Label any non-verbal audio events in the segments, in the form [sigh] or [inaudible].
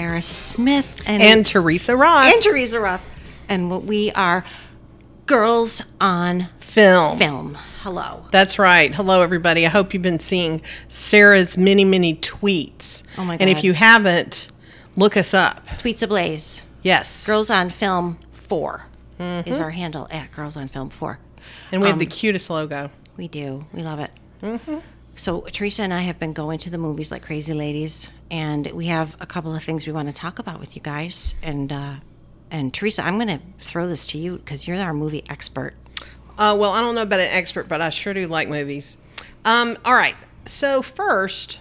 Sarah Smith and And Teresa Roth. and Teresa Roth, and what we are girls on film. film. Hello. That's right. Hello, everybody. I hope you've been seeing Sarah's many, many tweets. Oh, my God. And if you haven't, look us up. Tweets ablaze. Yes. Girls on Film 4 Mm-hmm. is our handle at Girls on Film 4. and we have the um, cutest logo. We do. We love it. So Teresa and I have been going to the movies like crazy ladies, and we have a couple of things we want to talk about with you guys. And uh, and Teresa, I'm going to throw this to you because you're our movie expert. Uh, well, I don't know about an expert, but I sure do like movies. Um, all right. So, first,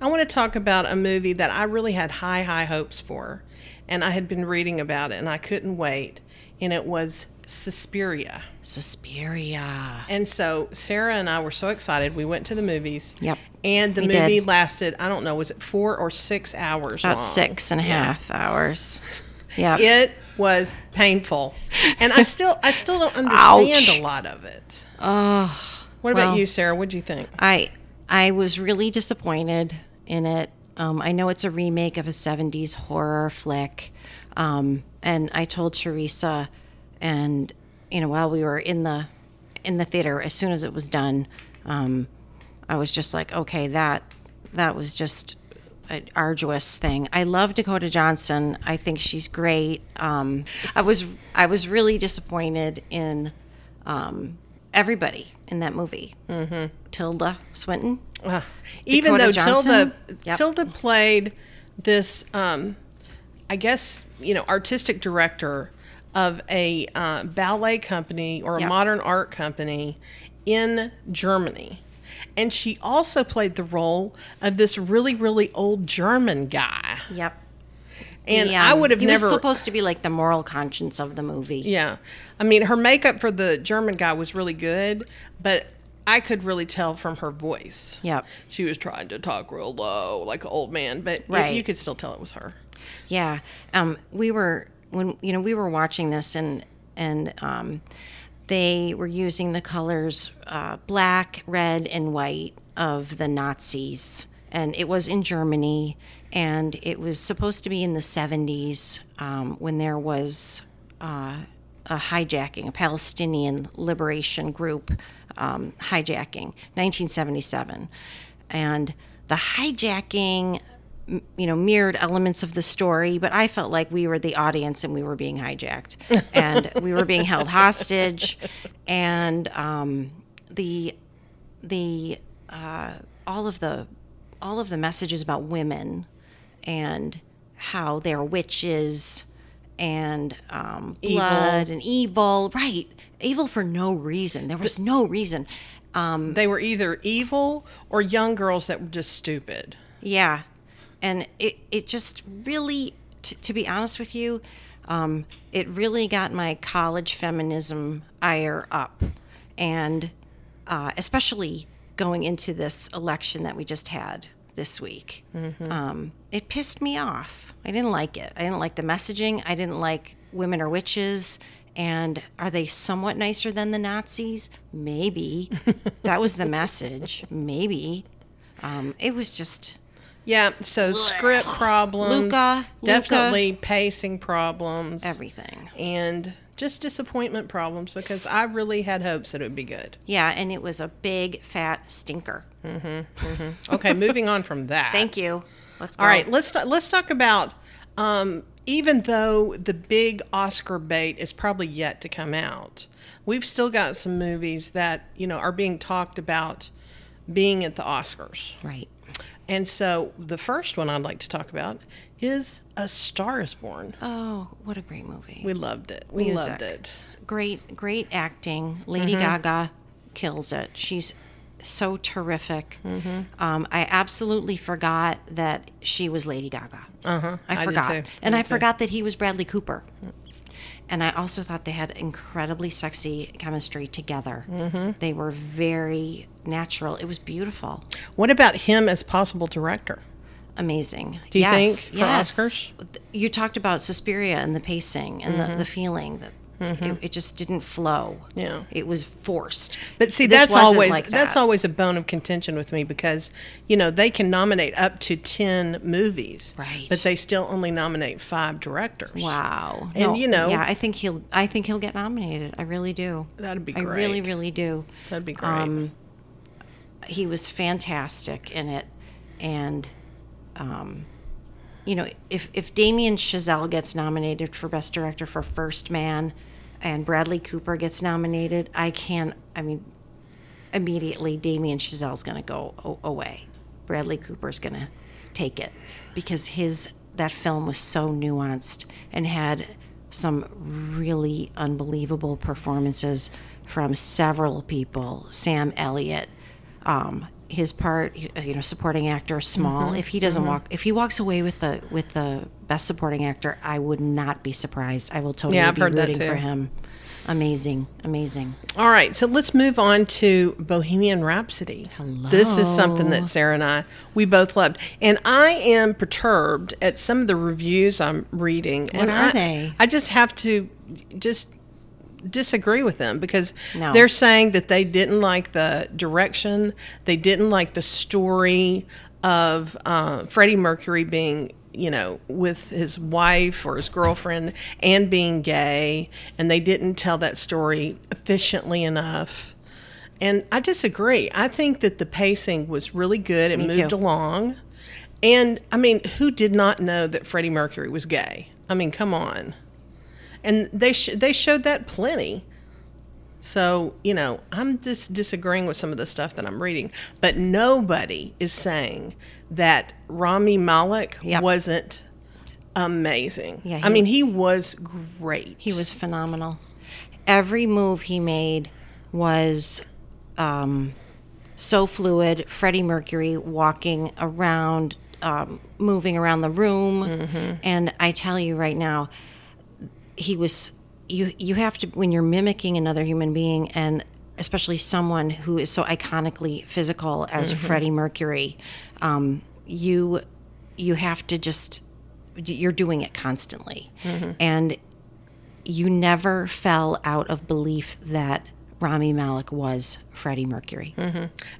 I want to talk about a movie that I really had high, high hopes for. And I had been reading about it and I couldn't wait. And it was Suspiria. Suspiria. And so Sarah and I were so excited. We went to the movies. Yep. And the We movie did. lasted, I don't know, was it four or six hours About long? six and a Yeah. half hours. [laughs] Yeah. It was painful. And I still I still don't [laughs] understand a lot of it. Oh, What about Well- you, Sarah? What'd you think? I I was really disappointed in it. Um, I know it's a remake of a '70s horror flick, um, and I told Teresa, and you know, while we were in the in the theater, as soon as it was done, um, I was just like, okay, that that was just an arduous thing. I love Dakota Johnson. I think she's great. Um, I was I was really disappointed in um, everybody in that movie. Mm-hmm. Tilda Swinton. Uh, even though Johnson? Tilda Yep. Tilda played this, um, I guess you know, artistic director of a uh, ballet company or a Yep. modern art company in Germany. And she also played the role of this really, really old German guy. Yep. And The, I um, would have he never. was supposed to be like the moral conscience of the movie. Yeah. I mean, her makeup for the German guy was really good, but I could really tell from her voice. Yep. She was trying to talk real low, like an old man, but Right. you could still tell it was her. Yeah. Um, we were when you know we were watching this and and um, they were using the colors uh, black, red, and white of the Nazis, and it was in Germany, and it was supposed to be in the seventies um, when there was. Uh, a hijacking, a Palestinian liberation group um, hijacking, 1977. And the hijacking, you know, mirrored elements of the story, but I felt like we were the audience and we were being hijacked [laughs] and we were being held hostage. And um, the, the, uh, all of the, all of the messages about women and how they're witches and um, blood and evil. Right. Evil for no reason. There was no reason. Um, They were either evil or young girls that were just stupid. yeah. And it, it just really, t- to be honest with you, um, it really got my college feminism ire up. And uh, especially going into this election that we just had this week, um, it pissed me off. I didn't like it. I didn't like the messaging. I didn't like women are witches. And are they somewhat nicer than the Nazis? Maybe. [laughs] that was the message. Maybe. Um, it was just Yeah, so script problems, Luca, definitely pacing problems, everything. and just disappointment problems because I really had hopes that it would be good. Yeah, and it was a big fat stinker. Mm-hmm, Okay, moving on from that. Thank you. Let's go. All right, let's let's talk about um, even though the big Oscar bait is probably yet to come out, we've still got some movies that you know are being talked about being at the Oscars. Right. And so the first one I'd like to talk about is A Star Is Born. Oh, what a great movie. We loved it. We Music. loved it. Mm-hmm. Great, great acting. Lady Gaga kills it. She's so terrific. Mm-hmm. Um, I absolutely forgot that she was Lady Gaga. Uh huh. I forgot. And I forgot that he was Bradley Cooper. And I also thought they had incredibly sexy chemistry together. Mm-hmm. They were very natural. It was beautiful. What about him as possible director? Amazing. Do you yes, think for yes. Oscars? You talked about Suspiria and the pacing and Mm-hmm. the, the feeling that It, it just didn't flow. Mm-hmm. Yeah. it was forced. But see, This that's always like that's always a bone of contention with me because you know they can nominate up to ten movies, Right. But they still only nominate five directors. Wow. And, you know- yeah, I think he'll. I think he'll get nominated. I really do. That'd be great. I really, really do. That'd be great. Um, he was fantastic in it, and, um, you know, if if Damien Chazelle gets nominated for Best Director for First Man, and Bradley Cooper gets nominated, I can't. I mean, immediately Damien Chazelle's going to go o- away. Bradley Cooper's going to take it because his that film was so nuanced and had some really unbelievable performances from several people. Sam Elliott, um, his part, uh, you know, supporting actor, small. Mm-hmm. If he doesn't mm-hmm. walk, if he walks away with the with the best supporting actor, I would not be surprised. I will totally Yeah, I've be heard rooting for him. Amazing, amazing. All right, so let's move on to Bohemian Rhapsody. Hello. This is something that Sarah and I we both loved, and I am perturbed at some of the reviews I'm reading. and are I, they? I just have to just disagree with them because No. they're saying that they didn't like the direction, they didn't like the story of uh, Freddie Mercury being, you know, with his wife or his girlfriend and being gay, and they didn't tell that story efficiently enough. And I disagree. I think that the pacing was really good. It Me moved too. along. And I mean, who did not know that Freddie Mercury was gay? I mean, come on. And they sh- they showed that plenty. So, you know, I'm just disagreeing with some of the stuff that I'm reading, but nobody is saying that Rami Malek Yep. wasn't amazing. Yeah, I mean, he was great. He was phenomenal. Every move he made was um, so fluid. Freddie Mercury walking around, um, moving around the room, and I tell you right now, he was. You you have to when you're mimicking another human being, and especially someone who is so iconically physical as Freddie Mercury, um, you you have to just you're doing it constantly, and you never fell out of belief that Rami Malek was Freddie Mercury.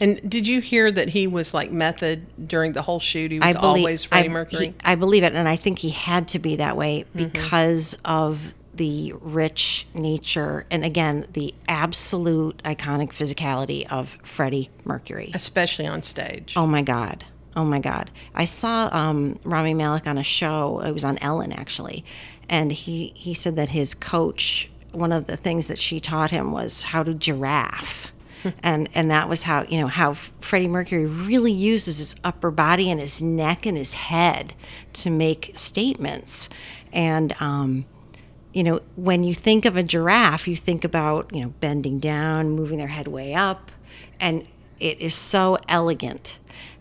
And did you hear that he was like method during the whole shoot? He was believe always Freddie I, Mercury. he- I believe it, and I think he had to be that way Mm-hmm. because of the rich nature and again the absolute iconic physicality of Freddie Mercury. especially on stage. Oh my God. Oh my God. I saw um, Rami Malek on a show. It was on Ellen, actually. And he, he said that his coach, one of the things that she taught him was how to giraffe. [laughs] and and that was how you know how Freddie Mercury really uses his upper body and his neck and his head to make statements. And um, you know, when you think of a giraffe, you think about, you know, bending down, moving their head way up, and it is so elegant.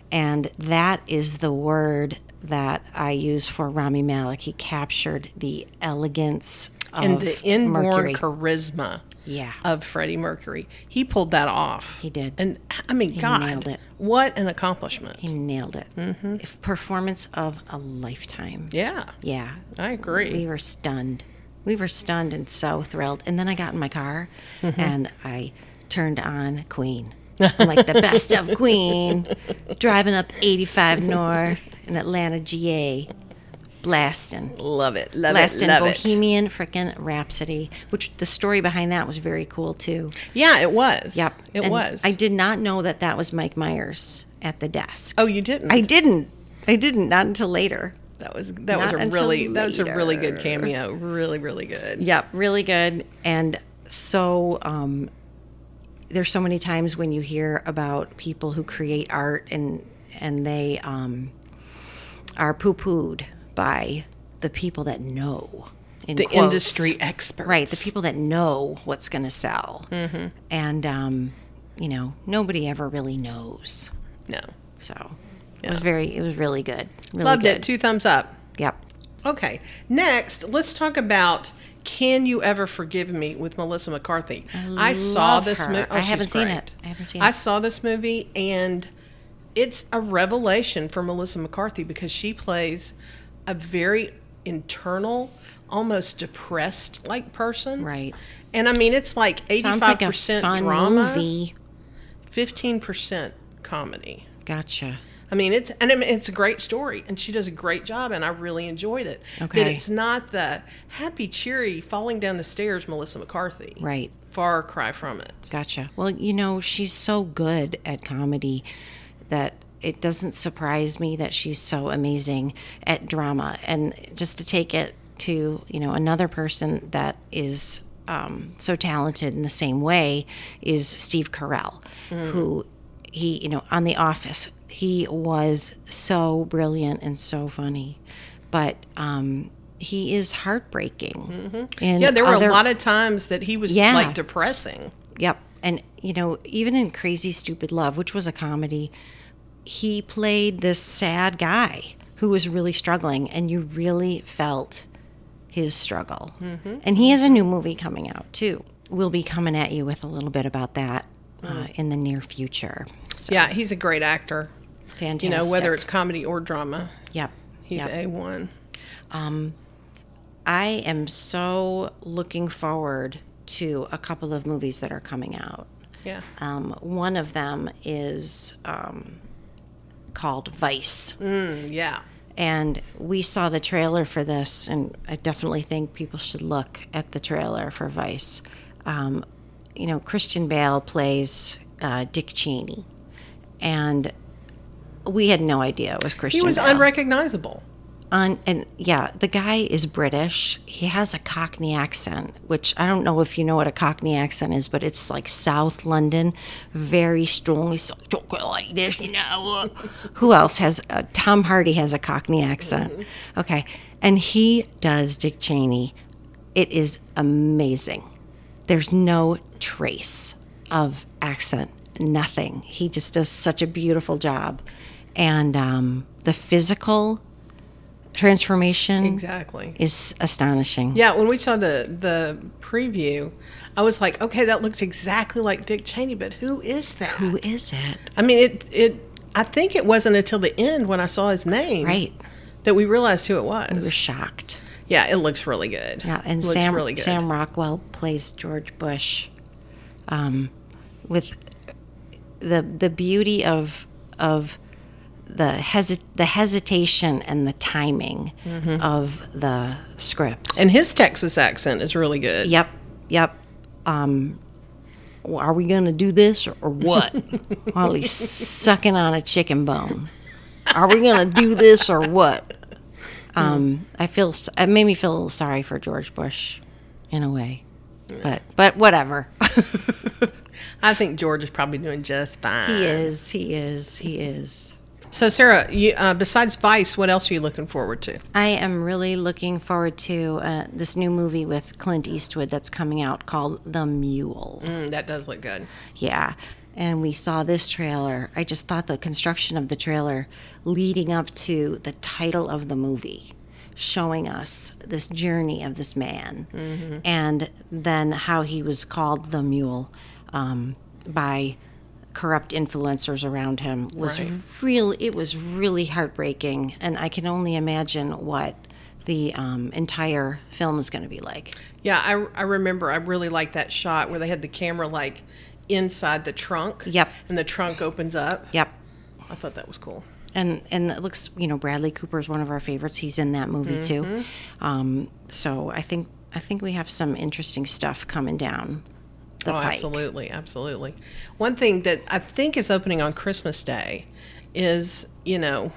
And that is the word that I use for Rami Malek. He captured the elegance and the inborn Mercury. charisma Yeah. of Freddie Mercury. He pulled that off. He did. And I mean, God, nailed it. what an accomplishment. he nailed it. Mm-hmm. Performance of a lifetime. yeah, Yeah. I agree. We were stunned. We were stunned and so thrilled. And then I got in my car and I turned on Queen. I'm like the best of [laughs] Queen, driving up 85 North in Atlanta, GA, blasting. love it. Love Blasting it. Love Bohemian frickin' Rhapsody, which the story behind that was very cool too. Yeah, it was. Yep. It And was. I did not know that that was Mike Myers at the desk. oh, you didn't? I didn't. I didn't, not until later. that was that Not was a really that was a really good cameo. Really, really good. Yep, really good. And so um, there's so many times when you hear about people who create art and and they um, are poo pooed by the people that know. In The quotes. industry experts. Right, the people that know what's going to sell. Mm-hmm. And, um, you know, nobody ever really knows. No. So it was very, it was really good. Really Loved good. it. Two thumbs up. Yep. Okay. Next, let's talk about Can You Ever Forgive Me with Melissa McCarthy. I, saw love this movie. I haven't seen it. I haven't seen I it. saw this movie and it's a revelation for Melissa McCarthy because she plays a very internal, almost depressed like person. Right. And I mean, it's like Sounds like 85% fun drama, movie. 15% comedy. Gotcha. I mean, it's and I mean, it's a great story, and she does a great job, and I really enjoyed it. But Okay. it's not the happy, cheery, falling down the stairs Melissa McCarthy. Right. Far cry from it. Gotcha. Well, you know, she's so good at comedy that it doesn't surprise me that she's so amazing at drama. And just to take it to, you know, another person that is um, so talented in the same way is Steve Carell, who he, you know, on The Office, he was so brilliant and so funny. But um, he is heartbreaking. in Yeah, there were other- a lot of times that he was Yeah. like depressing. Yep. And, you know, even in Crazy Stupid Love, which was a comedy, he played this sad guy who was really struggling, and you really felt his struggle. And he has a new movie coming out, too. We'll be coming at you with a little bit about that uh, in the near future. So, Yeah, he's a great actor. fantastic. You know, whether it's comedy or drama, Yep. he's yep. a one. I am so looking forward to a couple of movies that are coming out. Yeah. Um, one of them is um, called Vice. Mm, yeah. And we saw the trailer for this, and I definitely think people should look at the trailer for Vice. Um, you know, Christian Bale plays uh, Dick Cheney, and we had no idea it was Christian. He was Bale. unrecognizable. Un- and yeah, the guy is British. He has a Cockney accent, which I don't know if you know what a Cockney accent is, but it's like South London, very strongly so- like this, you know. [laughs] Who else has? Uh, Tom Hardy has a Cockney accent. Okay, and he does Dick Cheney. It is amazing. There's no trace of accent, nothing. He just does such a beautiful job, and um, the physical transformation Exactly. is astonishing. Yeah, when we saw the the preview, I was like, okay, that looks exactly like Dick Cheney, but who is that? Who is it? I mean, it it. I think it wasn't until the end when I saw his name, Right. that we realized who it was. I was shocked. yeah, it looks really good. Yeah, and looks Sam really good. Sam Rockwell plays George Bush, um, with the the beauty of of the hesi- the hesitation and the timing Mm-hmm. of the script. and his Texas accent is really good. Yep, yep. Um, are we gonna do this or what? [laughs] While he's sucking on a chicken bone. Are we gonna do this or what? Um, I feel it made me feel a little sorry for George Bush, in a way, but but whatever. [laughs] I think George is probably doing just fine. he is, he is, he is. So, Sarah, you, uh, besides Vice, what else are you looking forward to? I am really looking forward to uh, this new movie with Clint Eastwood that's coming out called The Mule. Mm, that does look good. Yeah. And we saw this trailer. I just thought the construction of the trailer leading up to the title of the movie, showing us this journey of this man, and then how he was called the mule um, by corrupt influencers around him was Right. real. It was really heartbreaking, and I can only imagine what the um, entire film is going to be like. Yeah, I, I remember I really liked that shot where they had the camera like inside the trunk. Yep. And the trunk opens up. Yep. I thought that was cool. and and it looks you know Bradley Cooper is one of our favorites. He's in that movie too. Um, so I think I think we have some interesting stuff coming down the oh, pike. absolutely, absolutely. One thing that I think is opening on Christmas Day is, you know,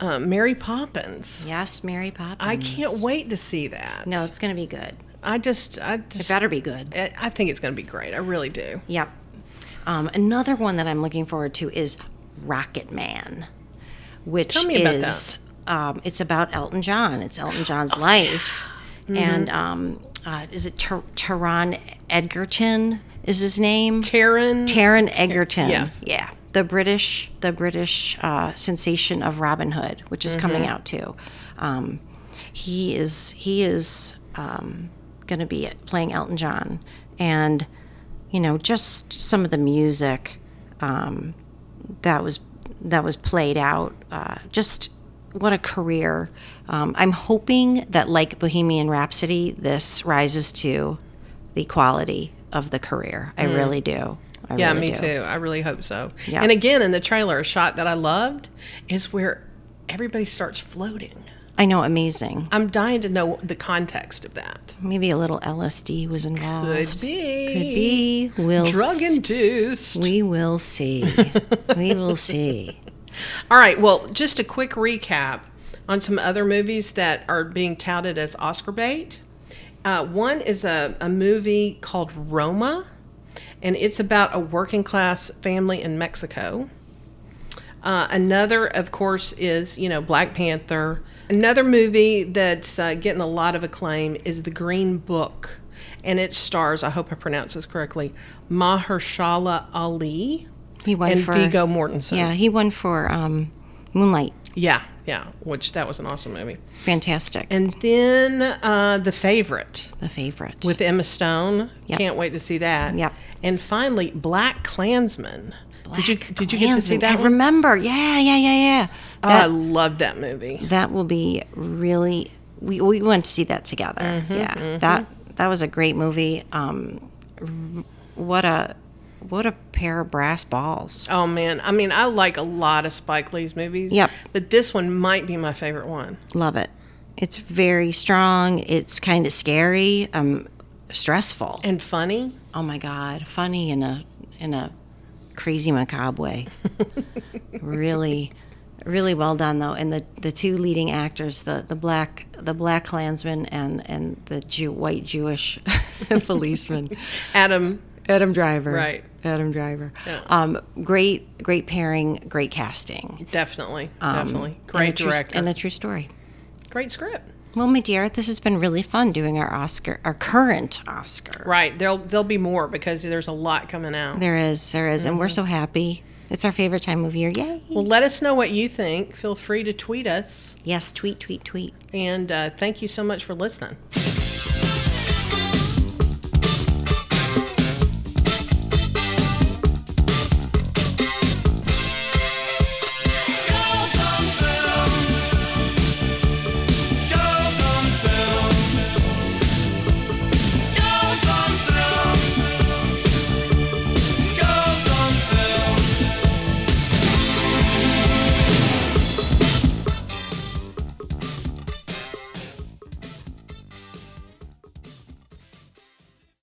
uh, Mary Poppins. Yes, Mary Poppins. I can't wait to see that. No, it's going to be good. I just, I It better be good. I I think it's going to be great. I really do. Yep. Um, another one that I'm looking forward to is Rocketman, which me about is um, it's about Elton John. It's Elton John's life, [gasps] Mm-hmm. and um, uh, is it Ter- Teron Edgerton? Is his name? Taron. Taron Egerton. yes. Yeah. The British, the British uh, sensation of Robin Hood, which is coming out too. Um, he is he is um, going to be playing Elton John, and you know just some of the music um, that was that was played out. Uh, just what a career. Um, I'm hoping that, like Bohemian Rhapsody, this rises to the quality of the career. I really do. I Mm. Yeah, really me do. too. I really hope so. Yeah. And again, in the trailer, a shot that I loved is where everybody starts floating. I know, amazing. I'm dying to know the context of that. Maybe a little LSD was involved. Could be. Could be. We'll Drug induced. We will see. [laughs] we will see. All right. Well, just a quick recap on some other movies that are being touted as Oscar bait. Uh, one is a, a movie called Roma, and it's about a working class family in Mexico. Uh, another, of course, is you know Black Panther. Another movie that's uh, getting a lot of acclaim is The Green Book, and it stars. I hope I pronounce this correctly. Mahershala Ali He won and for Viggo Mortensen. Yeah, he won for um, Moonlight. Yeah, yeah, which that was an awesome movie. Fantastic. And then uh, The Favorite the favorite. with Emma Stone. Yep. Can't wait to see that. Yep. And finally, Black Klansman. did you Black did you get to see that I one? remember. Yeah, yeah, yeah, yeah. Oh, I That, loved that movie. that will be really. We, we went to see that together. Mm-hmm, yeah, that that was a great movie. Um, what a what a pair of brass balls. Oh man, I mean, I like a lot of Spike Lee's movies. Yep. But this one might be my favorite one. Love it. It's very strong. It's kind of scary. Um, stressful. And funny. oh my god, funny in a in a crazy macabre way. [laughs] really, really well done though. And the, the two leading actors, the, the black the black Klansman and and the Jew, white Jewish [laughs] policeman, Adam. Adam Driver. Right. Adam Driver. Yeah. Um, great, great pairing, great casting. Definitely. Um, definitely. and Great true- director. and a true story. Great script. Well, my dear, this has been really fun doing our Oscar, our current Oscar. Right. There'll there'll be more because there's a lot coming out. There is, there is, and we're so happy. It's our favorite time of year. Yay! Well, let us know what you think. Feel free to tweet us. Yes, tweet, tweet, tweet. And uh, thank you so much for listening.